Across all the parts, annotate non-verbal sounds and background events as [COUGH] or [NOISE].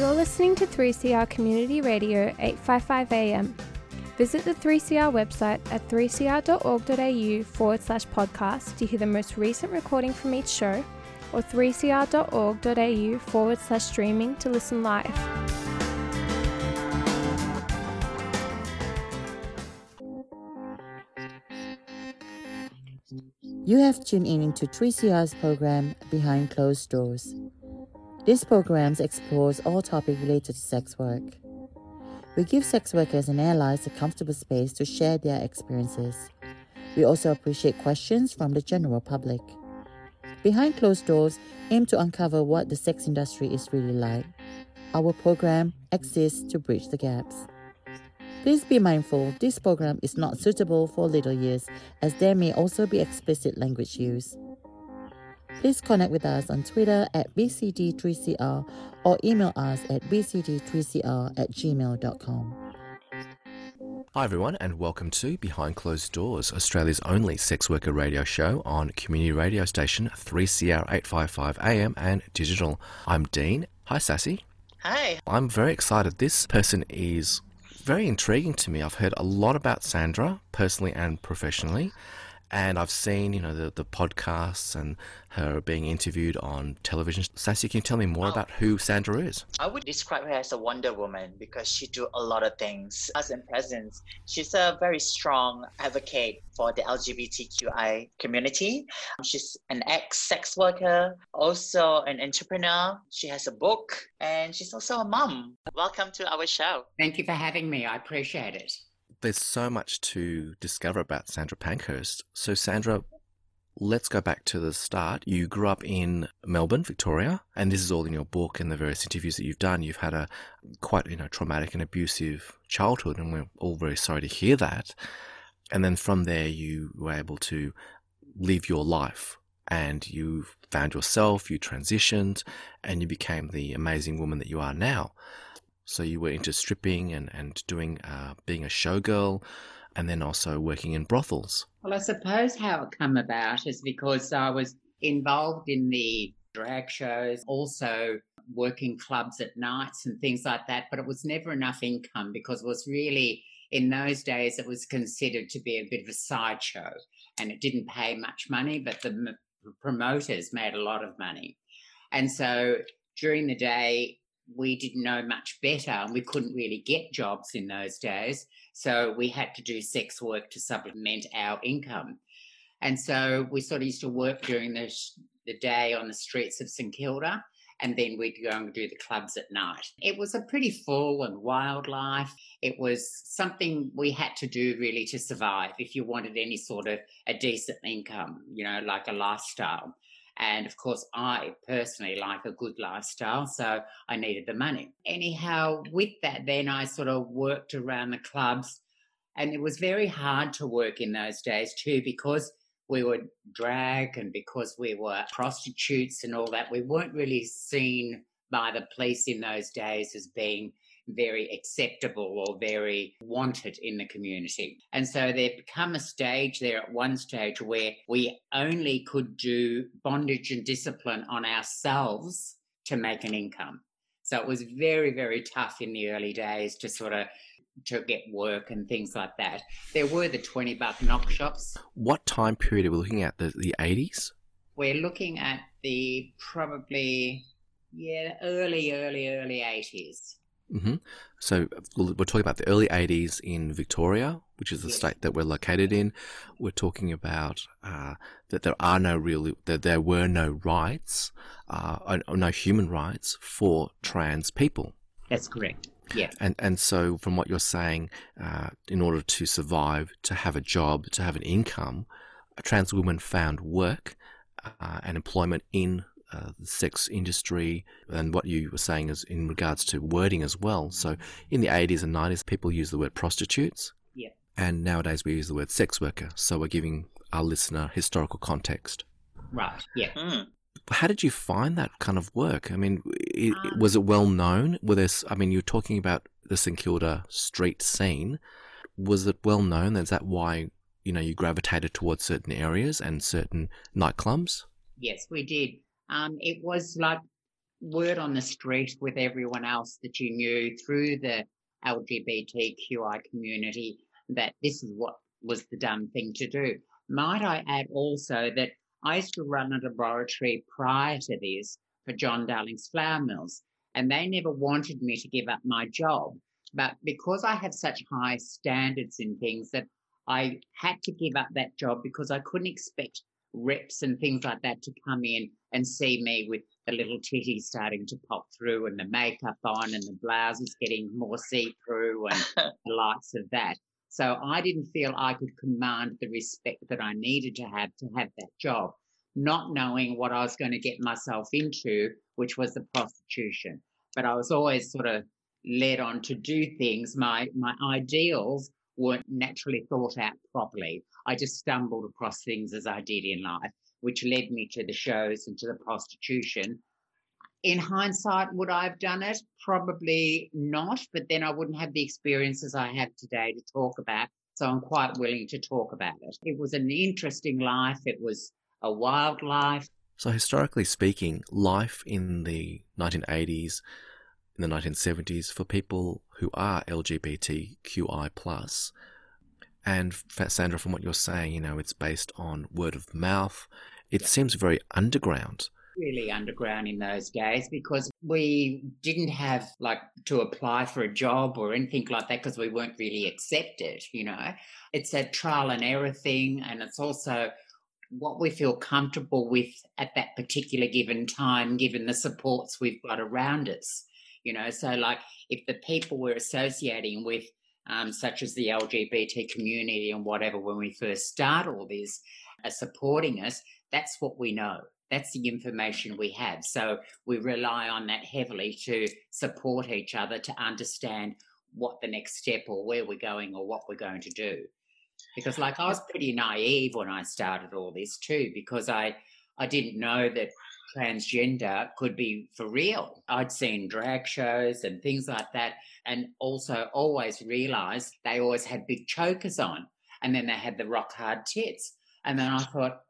You're listening to 3CR Community Radio 855 AM. Visit the 3CR website at 3cr.org.au forward slash podcast to hear the most recent recording from each show or 3cr.org.au forward slash streaming to listen live. You have tuned in to 3CR's program Behind Closed Doors. This program explores all topics related to sex work. We give sex workers and allies a comfortable space to share their experiences. We also appreciate questions from the general public. Behind Closed Doors aim to uncover what the sex industry is really like. Our program exists to bridge the gaps. Please be mindful this program is not suitable for little ears as there may also be explicit language use. Please connect with us on Twitter at BCD3CR or email us at bcd3cr at gmail.com. Hi, everyone, and welcome to Behind Closed Doors, Australia's only sex worker radio show on community radio station 3CR 855 AM and digital. I'm Dean. Hi, Sassy. Hi. I'm very excited. This person is very intriguing to me. I've heard a lot about Sandra, personally and professionally and I've seen, you know, the, the podcasts and her being interviewed on television. Sassy, can you tell me more oh. about who Sandra is? I would describe her as a Wonder Woman because she do a lot of things. As in presence, she's a very strong advocate for the LGBTQI community. She's an ex-sex worker, also an entrepreneur. She has a book, and she's also a mom. Welcome to our show. Thank you for having me. I appreciate it there's so much to discover about Sandra Pankhurst. So, Sandra, let's go back to the start. You grew up in Melbourne, Victoria, and this is all in your book and the various interviews that you've done. You've had a quite, you know, traumatic and abusive childhood, and we're all very sorry to hear that. And then from there, you were able to live your life and you found yourself, you transitioned, and you became the amazing woman that you are now. So you were into stripping and, and doing uh, being a showgirl and then also working in brothels. Well, I suppose how it come about is because I was involved in the drag shows, also working clubs at nights and things like that, but it was never enough income because it was really in those days it was considered to be a bit of a sideshow and it didn't pay much money, but the m- promoters made a lot of money. And so during the day, we didn't know much better and we couldn't really get jobs in those days. So we had to do sex work to supplement our income. And so we sort of used to work during the, the day on the streets of St Kilda and then we'd go and do the clubs at night. It was a pretty full and wild life. It was something we had to do really to survive if you wanted any sort of a decent income, you know, like a lifestyle. And of course, I personally like a good lifestyle, so I needed the money. Anyhow, with that, then I sort of worked around the clubs, and it was very hard to work in those days too because we were drag and because we were prostitutes and all that. We weren't really seen by the police in those days as being very acceptable or very wanted in the community. And so there become a stage there at one stage where we only could do bondage and discipline on ourselves to make an income. So it was very, very tough in the early days to sort of to get work and things like that. There were the 20 buck knock shops. What time period are we looking at? The, the 80s? We're looking at the probably, yeah, early, early, early 80s. Mm-hmm. So we're talking about the early 80s in Victoria, which is the yes. state that we're located in. We're talking about uh, that there are no real, that there were no rights, uh, no human rights for trans people. That's correct. Yeah. And and so from what you're saying, uh, in order to survive, to have a job, to have an income, a trans women found work uh, and employment in uh, the sex industry and what you were saying is in regards to wording as well. So in the 80s and 90s, people use the word prostitutes. Yeah. And nowadays we use the word sex worker. So we're giving our listener historical context. Right. Yeah. Mm. How did you find that kind of work? I mean, it, um, was it well known? Were there, I mean, you're talking about the St Kilda street scene. Was it well known? Is that why, you know, you gravitated towards certain areas and certain nightclubs? Yes, we did. Um, it was like word on the street with everyone else that you knew through the LGBTQI community that this is what was the dumb thing to do. Might I add also that I used to run a laboratory prior to this for John Darling's flour mills, and they never wanted me to give up my job. But because I have such high standards in things that I had to give up that job because I couldn't expect reps and things like that to come in and see me with the little titties starting to pop through and the makeup on and the blouses getting more see through and [LAUGHS] the likes of that. So I didn't feel I could command the respect that I needed to have to have that job, not knowing what I was going to get myself into, which was the prostitution. But I was always sort of led on to do things. My my ideals weren't naturally thought out properly. I just stumbled across things as I did in life, which led me to the shows and to the prostitution. In hindsight, would I have done it? Probably not, but then I wouldn't have the experiences I have today to talk about. So I'm quite willing to talk about it. It was an interesting life. It was a wild life. So, historically speaking, life in the 1980s, in the 1970s, for people who are LGBTQI plus, and Sandra, from what you're saying, you know, it's based on word of mouth. It seems very underground. Really underground in those days because we didn't have like to apply for a job or anything like that because we weren't really accepted, you know. It's a trial and error thing, and it's also what we feel comfortable with at that particular given time, given the supports we've got around us. You know, so like if the people we're associating with um, such as the LGBT community and whatever, when we first start all this, are supporting us, that's what we know. That's the information we have. So we rely on that heavily to support each other to understand what the next step or where we're going or what we're going to do. Because, like, I was pretty naive when I started all this too, because I I didn't know that transgender could be for real. I'd seen drag shows and things like that, and also always realized they always had big chokers on, and then they had the rock hard tits. And then I thought,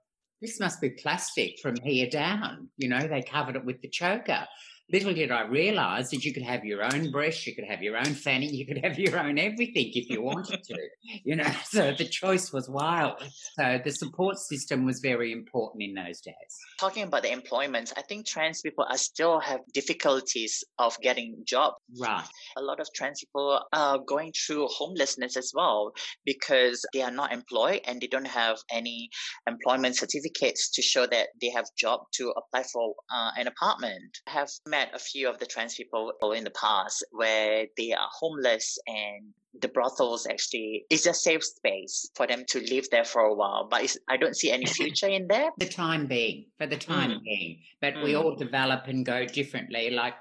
this must be plastic from here down. You know, they covered it with the choker little did I realise that you could have your own breast, you could have your own fanny, you could have [LAUGHS] your own everything if you wanted to, you know. [LAUGHS] So the choice was wild. So the support system was very important in those days. Talking about the employment, I think trans people are still have difficulties of getting jobs. Right. A lot of trans people are going through homelessness as well because they are not employed and they don't have any employment certificates to show that they have job to apply for uh, an apartment. I have met met a few of the trans people in the past where they are homeless and the brothels actually is a safe space for them to live there for a while. But I don't see any [LAUGHS] future in there. The time being, for the time mm. being. But mm. we all develop and go differently. Like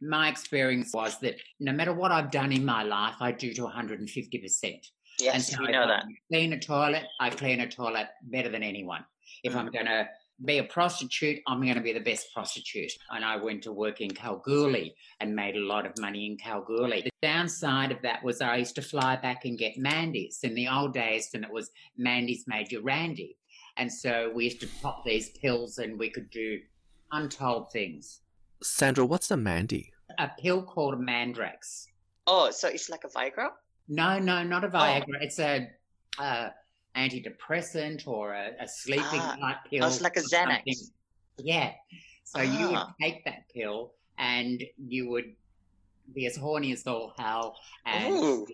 my experience was that no matter what I've done in my life, I do to 150%. Yes, and so we know that. Clean a toilet, I clean a toilet better than anyone. If mm. I'm going to be a prostitute, I'm going to be the best prostitute. And I went to work in Kalgoorlie and made a lot of money in Kalgoorlie. The downside of that was I used to fly back and get Mandy's. In the old days, when it was Mandy's made you Randy. And so we used to pop these pills and we could do untold things. Sandra, what's a Mandy? A pill called Mandrax. Oh, so it's like a Viagra? No, no, not a Viagra. Oh. It's a. Uh, antidepressant or a, a sleeping ah, type pill. Oh, it's like a Xanax. Yeah. So ah. you would ah. take that pill and you would be as horny as all hell and Ooh.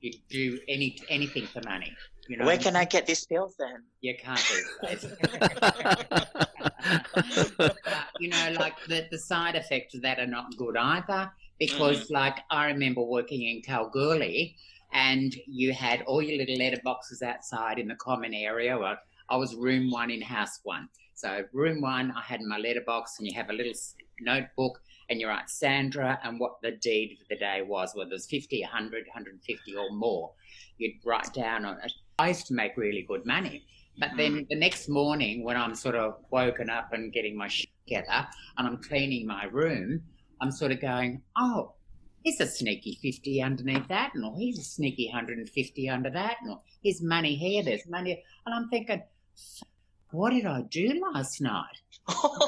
you'd do any anything for money. You know? Where can I get these pills then? You can't do [LAUGHS] you know, like the, the side effects of that are not good either. Because, mm. like, I remember working in Kalgoorlie and you had all your little letter boxes outside in the common area. Well, I was room one in house one. So room one, I had my letterbox, and you have a little notebook, and you write Sandra and what the deed for the day was, whether it's 50, 100, 150 or more. You'd write down on it. I used to make really good money. But then mm. the next morning, when I'm sort of woken up and getting my shit together and I'm cleaning my room, I'm sort of going, oh, He's a sneaky 50 underneath that, and he's a sneaky 150 under that, and here's money here, there's money. And I'm thinking, what did I do last night?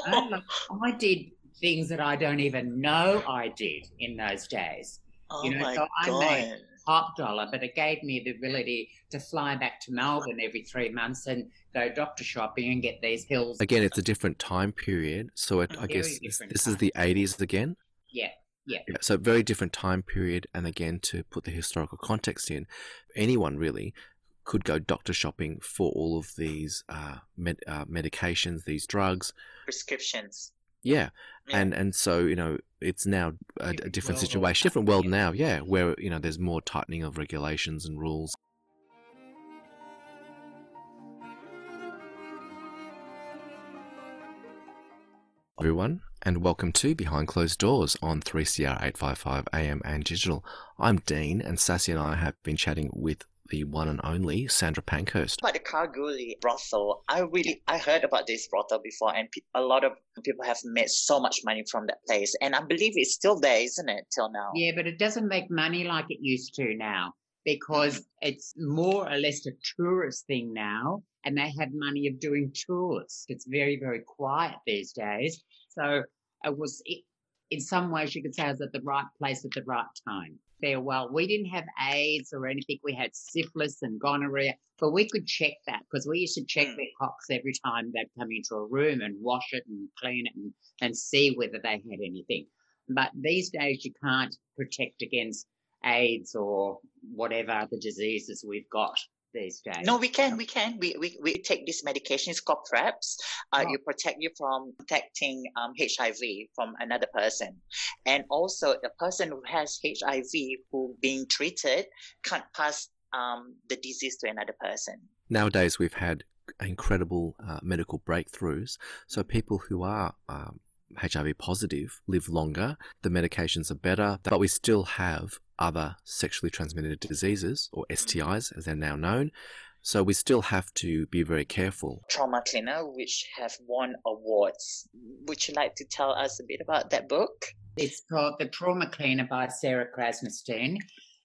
like, [LAUGHS] I did things that I don't even know I did in those days. Oh you know, my so I god. made top dollar, but it gave me the ability to fly back to Melbourne every three months and go doctor shopping and get these pills. Again, it's a different time period. So it, A I very guess this, different this is the 80s again. Yeah, yeah. Yeah, so very different time period. And again, to put the historical context in, anyone really could go doctor shopping for all of these uh, med- uh, medications, these drugs. Prescriptions. Yeah. Yeah. And and so you know it's now a, a Different situation, different world now. Yeah, where you know there's more tightening of regulations and rules. Everyone, and welcome to Behind Closed Doors on 3CR 855 AM and digital. I'm Dean, and Sassy and I have been chatting with the one and only Sandra Pankhurst. About the Kalgoorlie brothel, I really I heard about this brothel before, and pe- a lot of people have made so much money from that place, and I believe it's still there, isn't it, till now? Yeah, but it doesn't make money like it used to now because it's more or less a tourist thing now, and they had money of doing tours. It's very, very quiet these days. So it was, in some ways, you could say I was at the right place at the right time. Farewell. We didn't have AIDS or anything. We had syphilis and gonorrhea, but we could check that because we used to check Mm. their cocks every time they'd come into a room and wash it and clean it and, and see whether they had anything. But these days, you can't protect against AIDS or whatever other diseases we've got these days. No, we can, we can. We, we, we take this medication. It's called PrEPs. Uh, Oh. You protect you from detecting um, HIV from another person. And also, a person who has HIV who being treated can't pass um, the disease to another person. Nowadays, we've had incredible uh, medical breakthroughs. So people who are um, HIV positive live longer, the medications are better, but we still have other sexually transmitted diseases, or STIs as they're now known. So we still have to be very careful. Trauma Cleaner, which have won awards. Would you like to tell us a bit about that book? It's called The Trauma Cleaner by Sarah Krasnostein.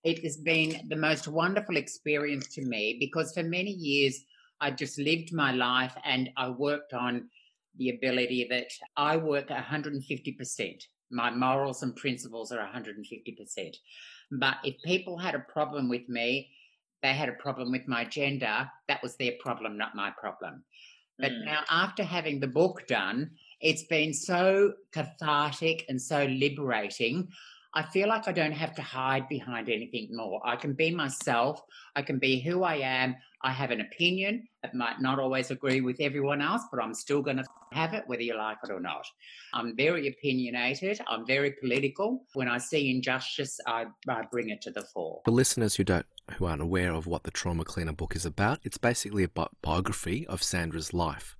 It has been the most wonderful experience to me because for many years I just lived my life and I worked on the ability that I work 150%. My morals and principles are 150%. But if people had a problem with me, they had a problem with my gender, that was their problem, not my problem. But Mm. now, after having the book done, it's been so cathartic and so liberating. I feel like I don't have to hide behind anything more. I can be myself. I can be who I am. I have an opinion. It might not always agree with everyone else, but I'm still going to have it whether you like it or not. I'm very opinionated. I'm very political. When I see injustice, I, I bring it to the fore. For listeners who don't who aren't aware of what the Trauma Cleaner book is about, it's basically a bi- biography of Sandra's life.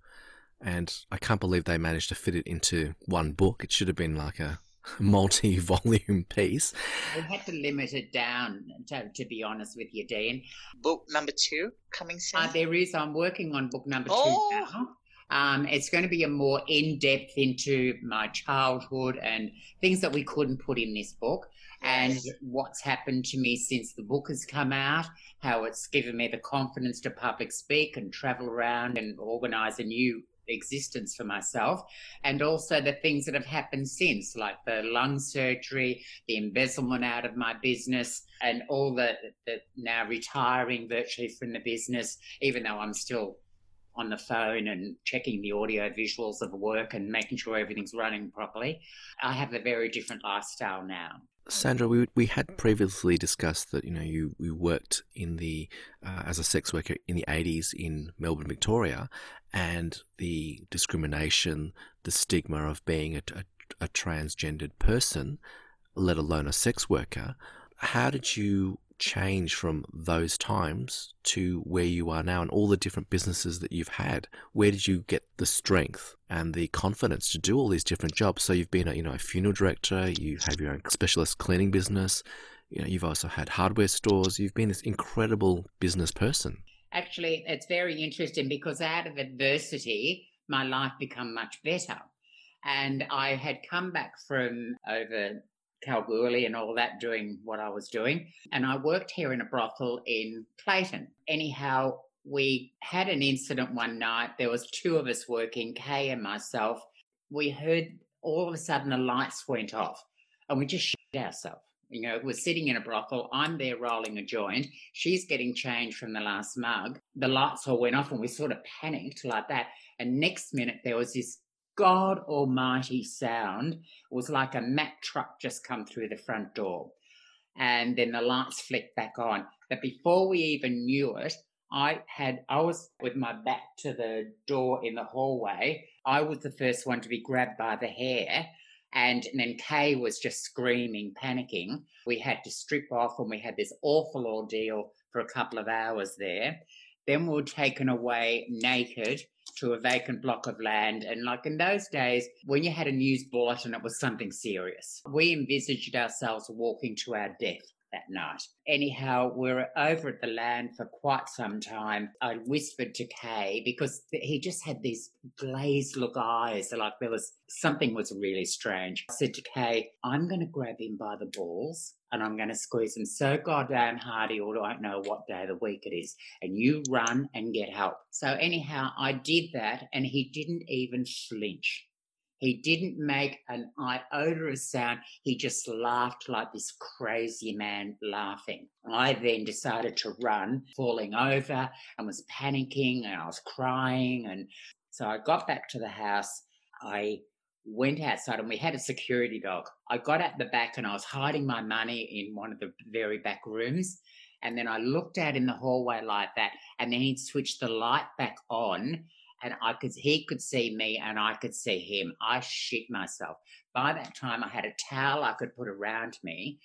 And I can't believe they managed to fit it into one book. It should have been like a multi-volume [LAUGHS] piece. We had to limit it down, to, to be honest with you, Dean. Book number two coming soon. Uh, there is. I'm working on book number two Oh. now. Um, it's going to be a more in depth into my childhood and things that we couldn't put in this book, and what's happened to me since the book has come out. How it's given me the confidence to public speak and travel around and organise a new existence for myself, and also the things that have happened since, like the lung surgery, the embezzlement out of my business, and all the, the now retiring virtually from the business, even though I'm still on the phone and checking the audio visuals of work and making sure everything's running properly. I have a very different lifestyle now. Sandra, we we had previously discussed that you know you, you worked in the uh, as a sex worker in the eighties in Melbourne, Victoria, and the discrimination, the stigma of being a, a, a transgendered person, let alone a sex worker. How did you change from those times to where you are now and all the different businesses that you've had? Where did you get the strength and the confidence to do all these different jobs? So you've been a you know a funeral director, you have your own specialist cleaning business, you know, you've also had hardware stores, you've been this incredible business person. Actually, it's very interesting because out of adversity, my life become much better. And I had come back from over Kalgoorlie and all that doing what I was doing. And I worked here in a brothel in Clayton. Anyhow, we had an incident one night. There was two of us working, Kay and myself. We heard all of a sudden the lights went off and we just shit ourselves. You know, we're sitting in a brothel. I'm there rolling a joint. She's getting change from the last mug. The lights all went off and we sort of panicked like that. And next minute there was this God Almighty sound. Was like a Mack truck just come through the front door. And then the lights flicked back on. But before we even knew it, I had I was with my back to the door in the hallway. I was the first one to be grabbed by the hair. And, and then Kay was just screaming, panicking. We had to strip off and we had this awful ordeal for a couple of hours there. Then we were taken away naked to a vacant block of land. And like in those days, when you had a news bulletin, it was something serious. We envisaged ourselves walking to our death that night. Anyhow, we are over at the land for quite some time. I whispered to Kay because he just had these glazed look eyes, like there was something was really strange. I said to Kay, I'm going to grab him by the balls and I'm going to squeeze him so goddamn hard he don't know what day of the week it is. And you run and get help. So anyhow, I did that and he didn't even flinch. He didn't make an iota of sound. He just laughed like this crazy man laughing. I then decided to run, falling over and was panicking and I was crying. And so I got back to the house. I went outside and we had a security dog. I got at the back and I was hiding my money in one of the very back rooms. And then I looked out in the hallway like that, and then he'd switched the light back on and I could he could see me and I could see him. I shit myself. By that time, I had a towel I could put around me.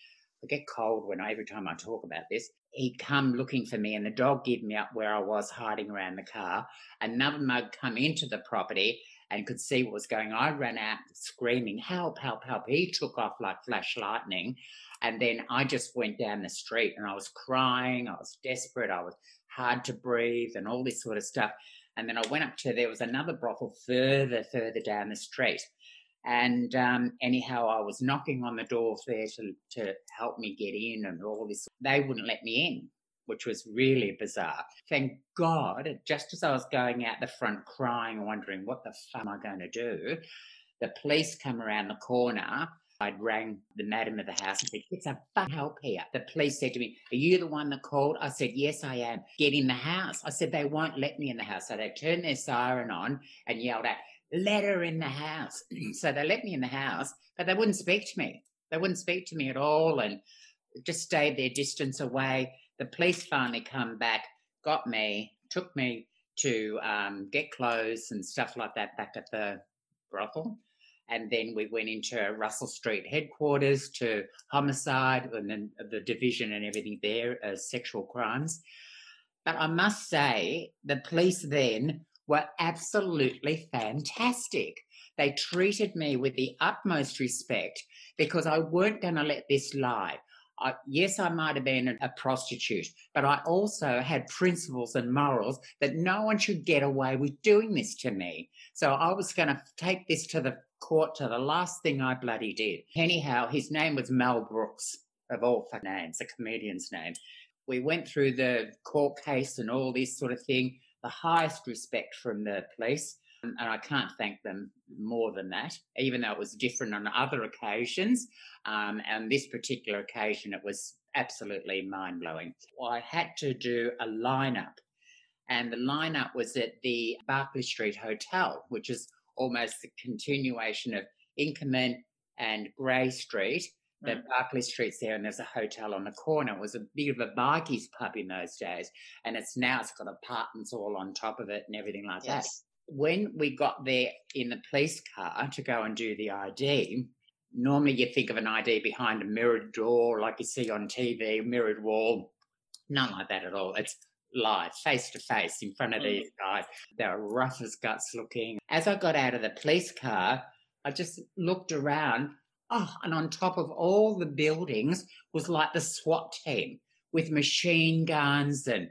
I get cold when every time I talk about this. He'd come looking for me, and the dog gave me up where I was hiding around the car. Another mug come into the property and could see what was going on. I ran out screaming, "Help! Help! Help!" He took off like flash lightning, and then I just went down the street and I was crying. I was desperate. I was hard to breathe and all this sort of stuff. And then I went up to, there was another brothel further, further down the street. And um, anyhow, I was knocking on the door there to, to help me get in and all this. They wouldn't let me in, which was really bizarre. Thank God, just as I was going out the front crying, wondering what the fuck am I going to do, the police come around the corner I'd rang the madam of the house and said, It's a fuck help here. The police said to me, Are you the one that called? I said, Yes, I am. Get in the house. I said, They won't let me in the house. So they turned their siren on and yelled out, Let her in the house. [CLEARS THROAT] so they let me in the house, but they wouldn't speak to me. They wouldn't speak to me at all and just stayed their distance away. The police finally come back, got me, took me to um, get clothes and stuff like that back at the brothel. And then we went into Russell Street headquarters to homicide and then the division and everything there, uh, sexual crimes. But I must say, the police then were absolutely fantastic. They treated me with the utmost respect because I weren't going to let this lie. I, yes, I might have been a prostitute, but I also had principles and morals that no one should get away with doing this to me. So I was going to take this to the court to the last thing I bloody did. Anyhow, his name was Mel Brooks, of all names, a comedian's name. We went through the court case and all this sort of thing, the highest respect from the police. And I can't thank them more than that, even though it was different on other occasions. Um, and this particular occasion, it was absolutely mind blowing. I had to do a lineup, and the lineup was at the Barkly Street Hotel, which is almost the continuation of Inkerman and Grey Street. That mm. Barkly Street's there, and there's a hotel on the corner. It was a bit of a bikies pub in those days, and it's now it's got apartments all on top of it and everything like yes. that. When we got there in the police car to go and do the ID, normally you think of an ID behind a mirrored door, like you see on TV, mirrored wall. None like that at all. It's live, face to face, in front of mm. these guys. They were rough as guts looking. As I got out of the police car, I just looked around. Oh, and on top of all the buildings was like the SWAT team with machine guns and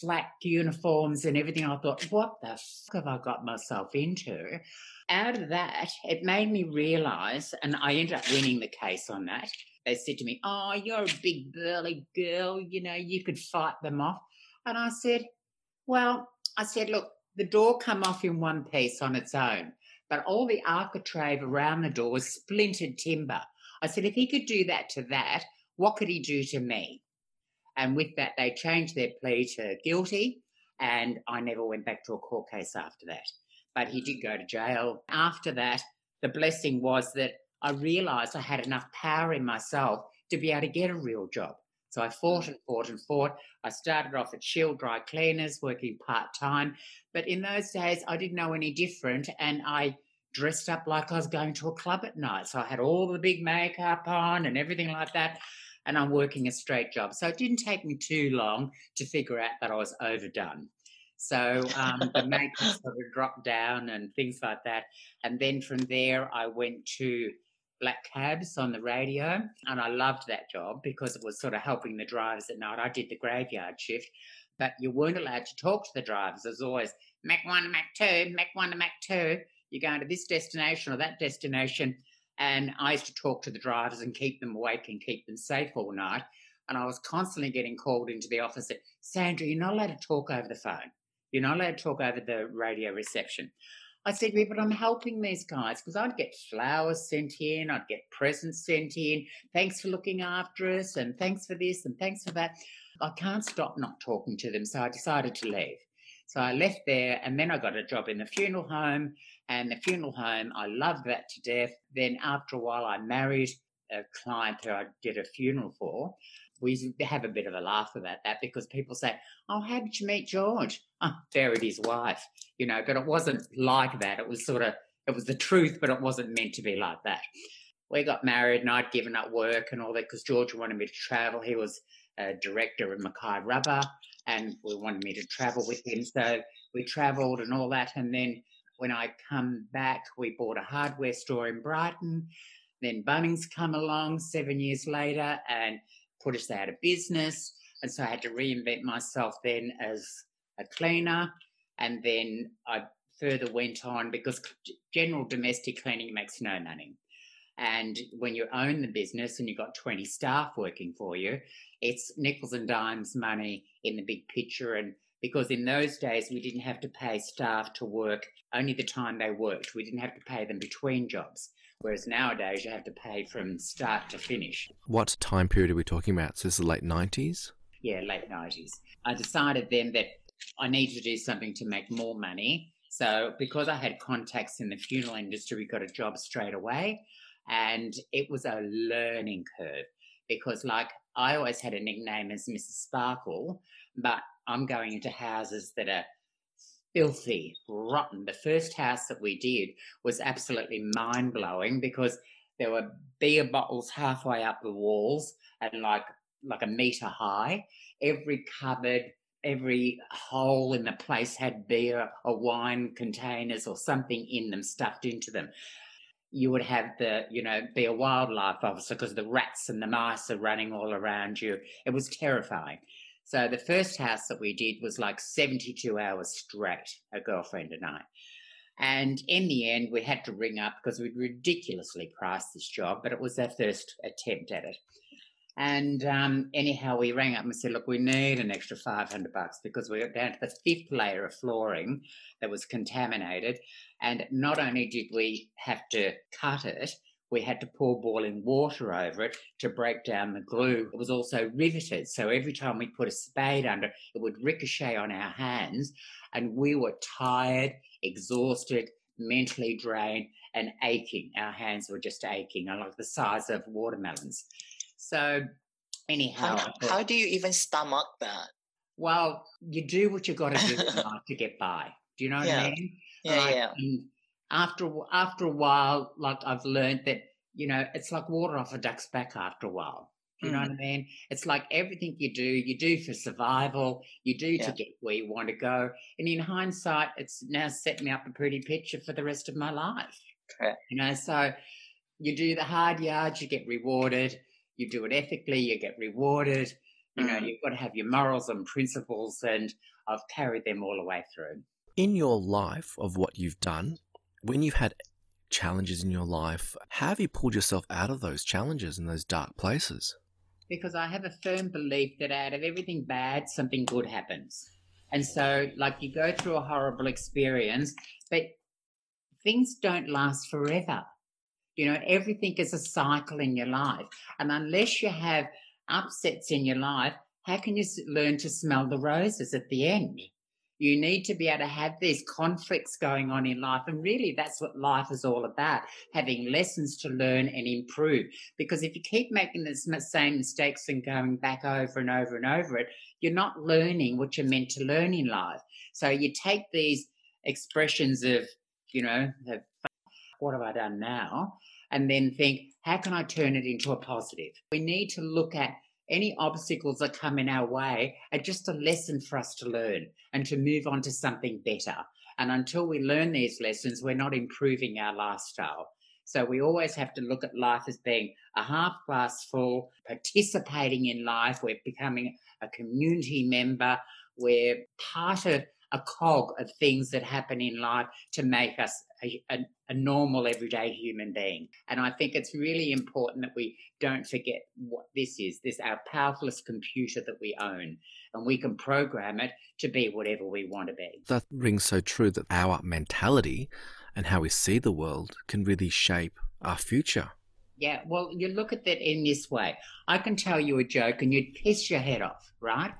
flak uniforms and everything. I thought, what the fuck have I got myself into? Out of that, it made me realize, and I ended up winning the case on that. They said to me, Oh, you're a big burly girl, you know, you could fight them off. And I said, Well, I said, Look, the door come off in one piece on its own. but all the architrave around the door was splintered timber. I said, if he could do that to that, what could he do to me? And with that, they changed their plea to guilty, and I never went back to a court case after that. But he did go to jail. After that, the blessing was that I realised I had enough power in myself to be able to get a real job. So I fought and fought and fought. I started off at Shield Dry Cleaners, working part time. But in those days, I didn't know any different. And I dressed up like I was going to a club at night. So I had all the big makeup on and everything like that. And I'm working a straight job. So it didn't take me too long to figure out that I was overdone. So um, the makeup sort of dropped down and things like that. And then from there, I went to black cabs on the radio. And I loved that job because it was sort of helping the drivers at night. I did the graveyard shift, but you weren't allowed to talk to the drivers. There's always Mac 1 to Mac 2, Mac 1 to Mac 2. You're going to this destination or that destination. And I used to talk to the drivers and keep them awake and keep them safe all night. And I was constantly getting called into the office that, Sandra, you're not allowed to talk over the phone. You're not allowed to talk over the radio reception. I said, yeah, but I'm helping these guys because I'd get flowers sent in, I'd get presents sent in. Thanks for looking after us, and thanks for this, and thanks for that. I can't stop not talking to them, so I decided to leave. So I left there, and then I got a job in the funeral home. And the funeral home, I loved that to death. Then after a while, I married a client who I did a funeral for we have a bit of a laugh about that because people say, "Oh, how did you meet George?" Oh, buried his wife, you know. But it wasn't like that. It was sort of it was the truth, but it wasn't meant to be like that. We got married, and I'd given up work and all that because George wanted me to travel. He was a director of Mackay Rubber, and we wanted me to travel with him. So we travelled and all that. And then when I come back, we bought a hardware store in Brighton. Then Bunnings come along seven years later, and put us out of business. And so I had to reinvent myself then as a cleaner. And then I further went on because general domestic cleaning makes no money. And when you own the business and you've got 20 staff working for you, it's nickels and dimes money in the big picture. And because in those days we didn't have to pay staff to work only the time they worked, we didn't have to pay them between jobs. Whereas nowadays you have to pay from start to finish. What time period are we talking about? So this is the late 90s? Yeah, late 90s. I decided then that I needed to do something to make more money. So because I had contacts in the funeral industry, we got a job straight away. And it was a learning curve because, like, I always had a nickname as Mrs. Sparkle, but I'm going into houses that are filthy, rotten. The first house that we did was absolutely mind blowing because there were beer bottles halfway up the walls and like like a meter high. Every cupboard, every hole in the place had beer or wine containers or something in them stuffed into them. You would have the, you know, be a wildlife officer because the rats and the mice are running all around you. It was terrifying. So the first house that we did was like 72 hours straight, a girlfriend and I. And in the end, we had to ring up because we'd ridiculously priced this job, but it was our first attempt at it. And um, anyhow, we rang up and said, look, we need an extra 500 bucks because we got down to the fifth layer of flooring that was contaminated. And not only did we have to cut it, we had to pour boiling water over it to break down the glue. It was also riveted, so every time we put a spade under it, it would ricochet on our hands, and we were tired, exhausted, mentally drained, and aching. Our hands were just aching, like the size of watermelons. So, anyhow, how, thought, how do you even stomach that? Well, you do what you've got to do [LAUGHS] to get by. Do you know what yeah. I mean? Yeah, like, yeah after after a while, like I've learned that you know it's like water off a duck's back after a while. You mm. know what I mean? It's like everything you do, you do for survival, you do yeah. to get where you want to go. And in hindsight, it's now set me up a pretty picture for the rest of my life. Correct. You know, so you do the hard yards, you get rewarded. You do it ethically, you get rewarded. You know, mm. you've got to have your morals and principles, and I've carried them all the way through. In your life of what you've done, when you've had challenges in your life, how have you pulled yourself out of those challenges and those dark places? Because I have a firm belief that out of everything bad, something good happens. And so, like, you go through a horrible experience, but things don't last forever. You know, everything is a cycle in your life. And unless you have upsets in your life, how can you learn to smell the roses at the end? You need to be able to have these conflicts going on in life. And really, that's what life is all about having lessons to learn and improve. Because if you keep making the same mistakes and going back over and over and over it, you're not learning what you're meant to learn in life. So you take these expressions of, you know, of, what have I done now? And then think, how can I turn it into a positive? We need to look at any obstacles that come in our way are just a lesson for us to learn and to move on to something better. And until we learn these lessons, we're not improving our lifestyle. So we always have to look at life as being a half glass full, participating in life. We're becoming a community member. We're part of a cog of things that happen in life to make us a, a, a, normal everyday human being. And I think it's really important that we don't forget what this is. This our powerfulest computer that we own, and we can program it to be whatever we want to be. That rings so true that our mentality and how we see the world can really shape our future. Yeah, well, you look at that in this way. I can tell you a joke and you'd piss your head off, right?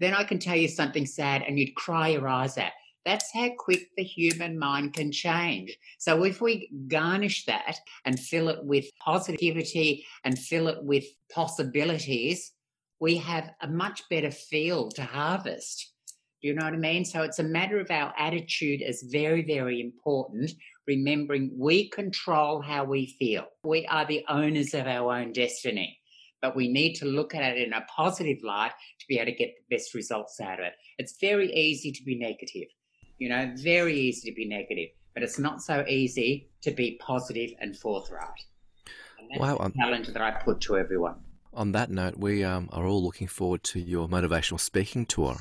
Then I can tell you something sad and you'd cry your eyes out. That's how quick the human mind can change. So if we garnish that and fill it with positivity and fill it with possibilities, we have a much better field to harvest. Do you know what I mean? So it's a matter of our attitude is very, very important. Remembering we control how we feel. We are the owners of our own destiny but we need to look at it in a positive light to be able to get the best results out of it. It's very easy to be negative, you know, very easy to be negative, but it's not so easy to be positive and forthright. And wow, the challenge that I put to everyone. On that note, we um, are all looking forward to your motivational speaking tour.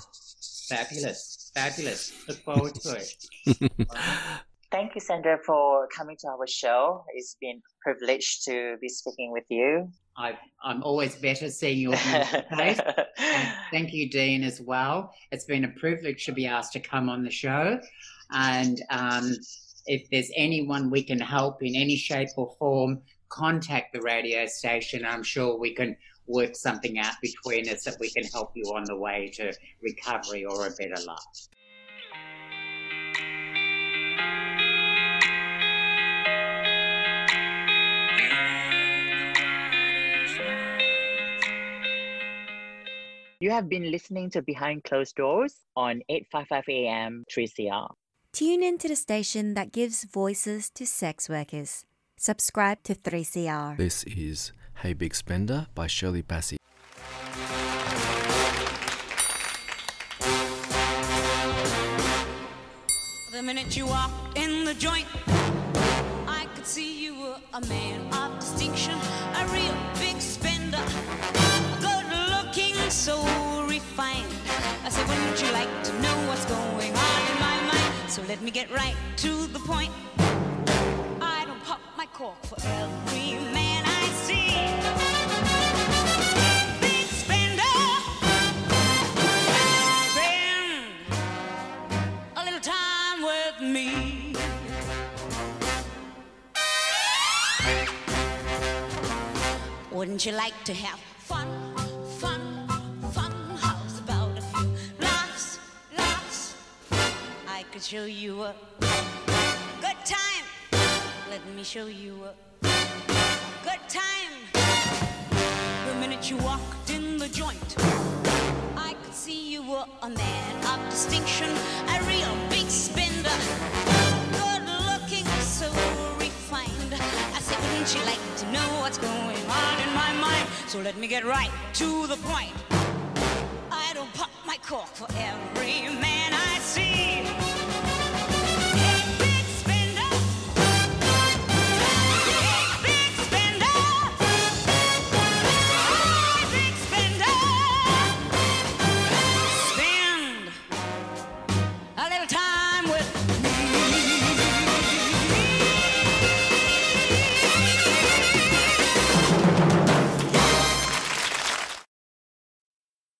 Fabulous, fabulous. Look forward to it. [LAUGHS] Thank you, Sandra, for coming to our show. It's been a privilege to be speaking with you. I, am always better seeing your [LAUGHS] face. thank you, Dean, as well. It's been a privilege to be asked to come on the show. And um, if there's anyone we can help in any shape or form, contact the radio station. I'm sure we can work something out between us that we can help you on the way to recovery or a better life. You have been listening to Behind Closed Doors on 855 AM 3CR. Tune in to the station that gives voices to sex workers. Subscribe to 3CR. This is Hey Big Spender by Shirley Bassey. The minute you walked in the joint, I could see you were a man of distinction, a real big spender so refined. I said, wouldn't you like to know what's going on in my mind? So let me get right to the point. I don't pop my cork for every man I see. Big spender, spend a little time with me. Wouldn't you like to have fun? Could show you a good time. Let me show you a good time. The minute you walked in the joint, I could see you were a man of distinction, a real big spender. Good looking, so refined. I said, wouldn't you like to know what's going on in my mind? So let me get right to the point. I don't pop my cork for every man.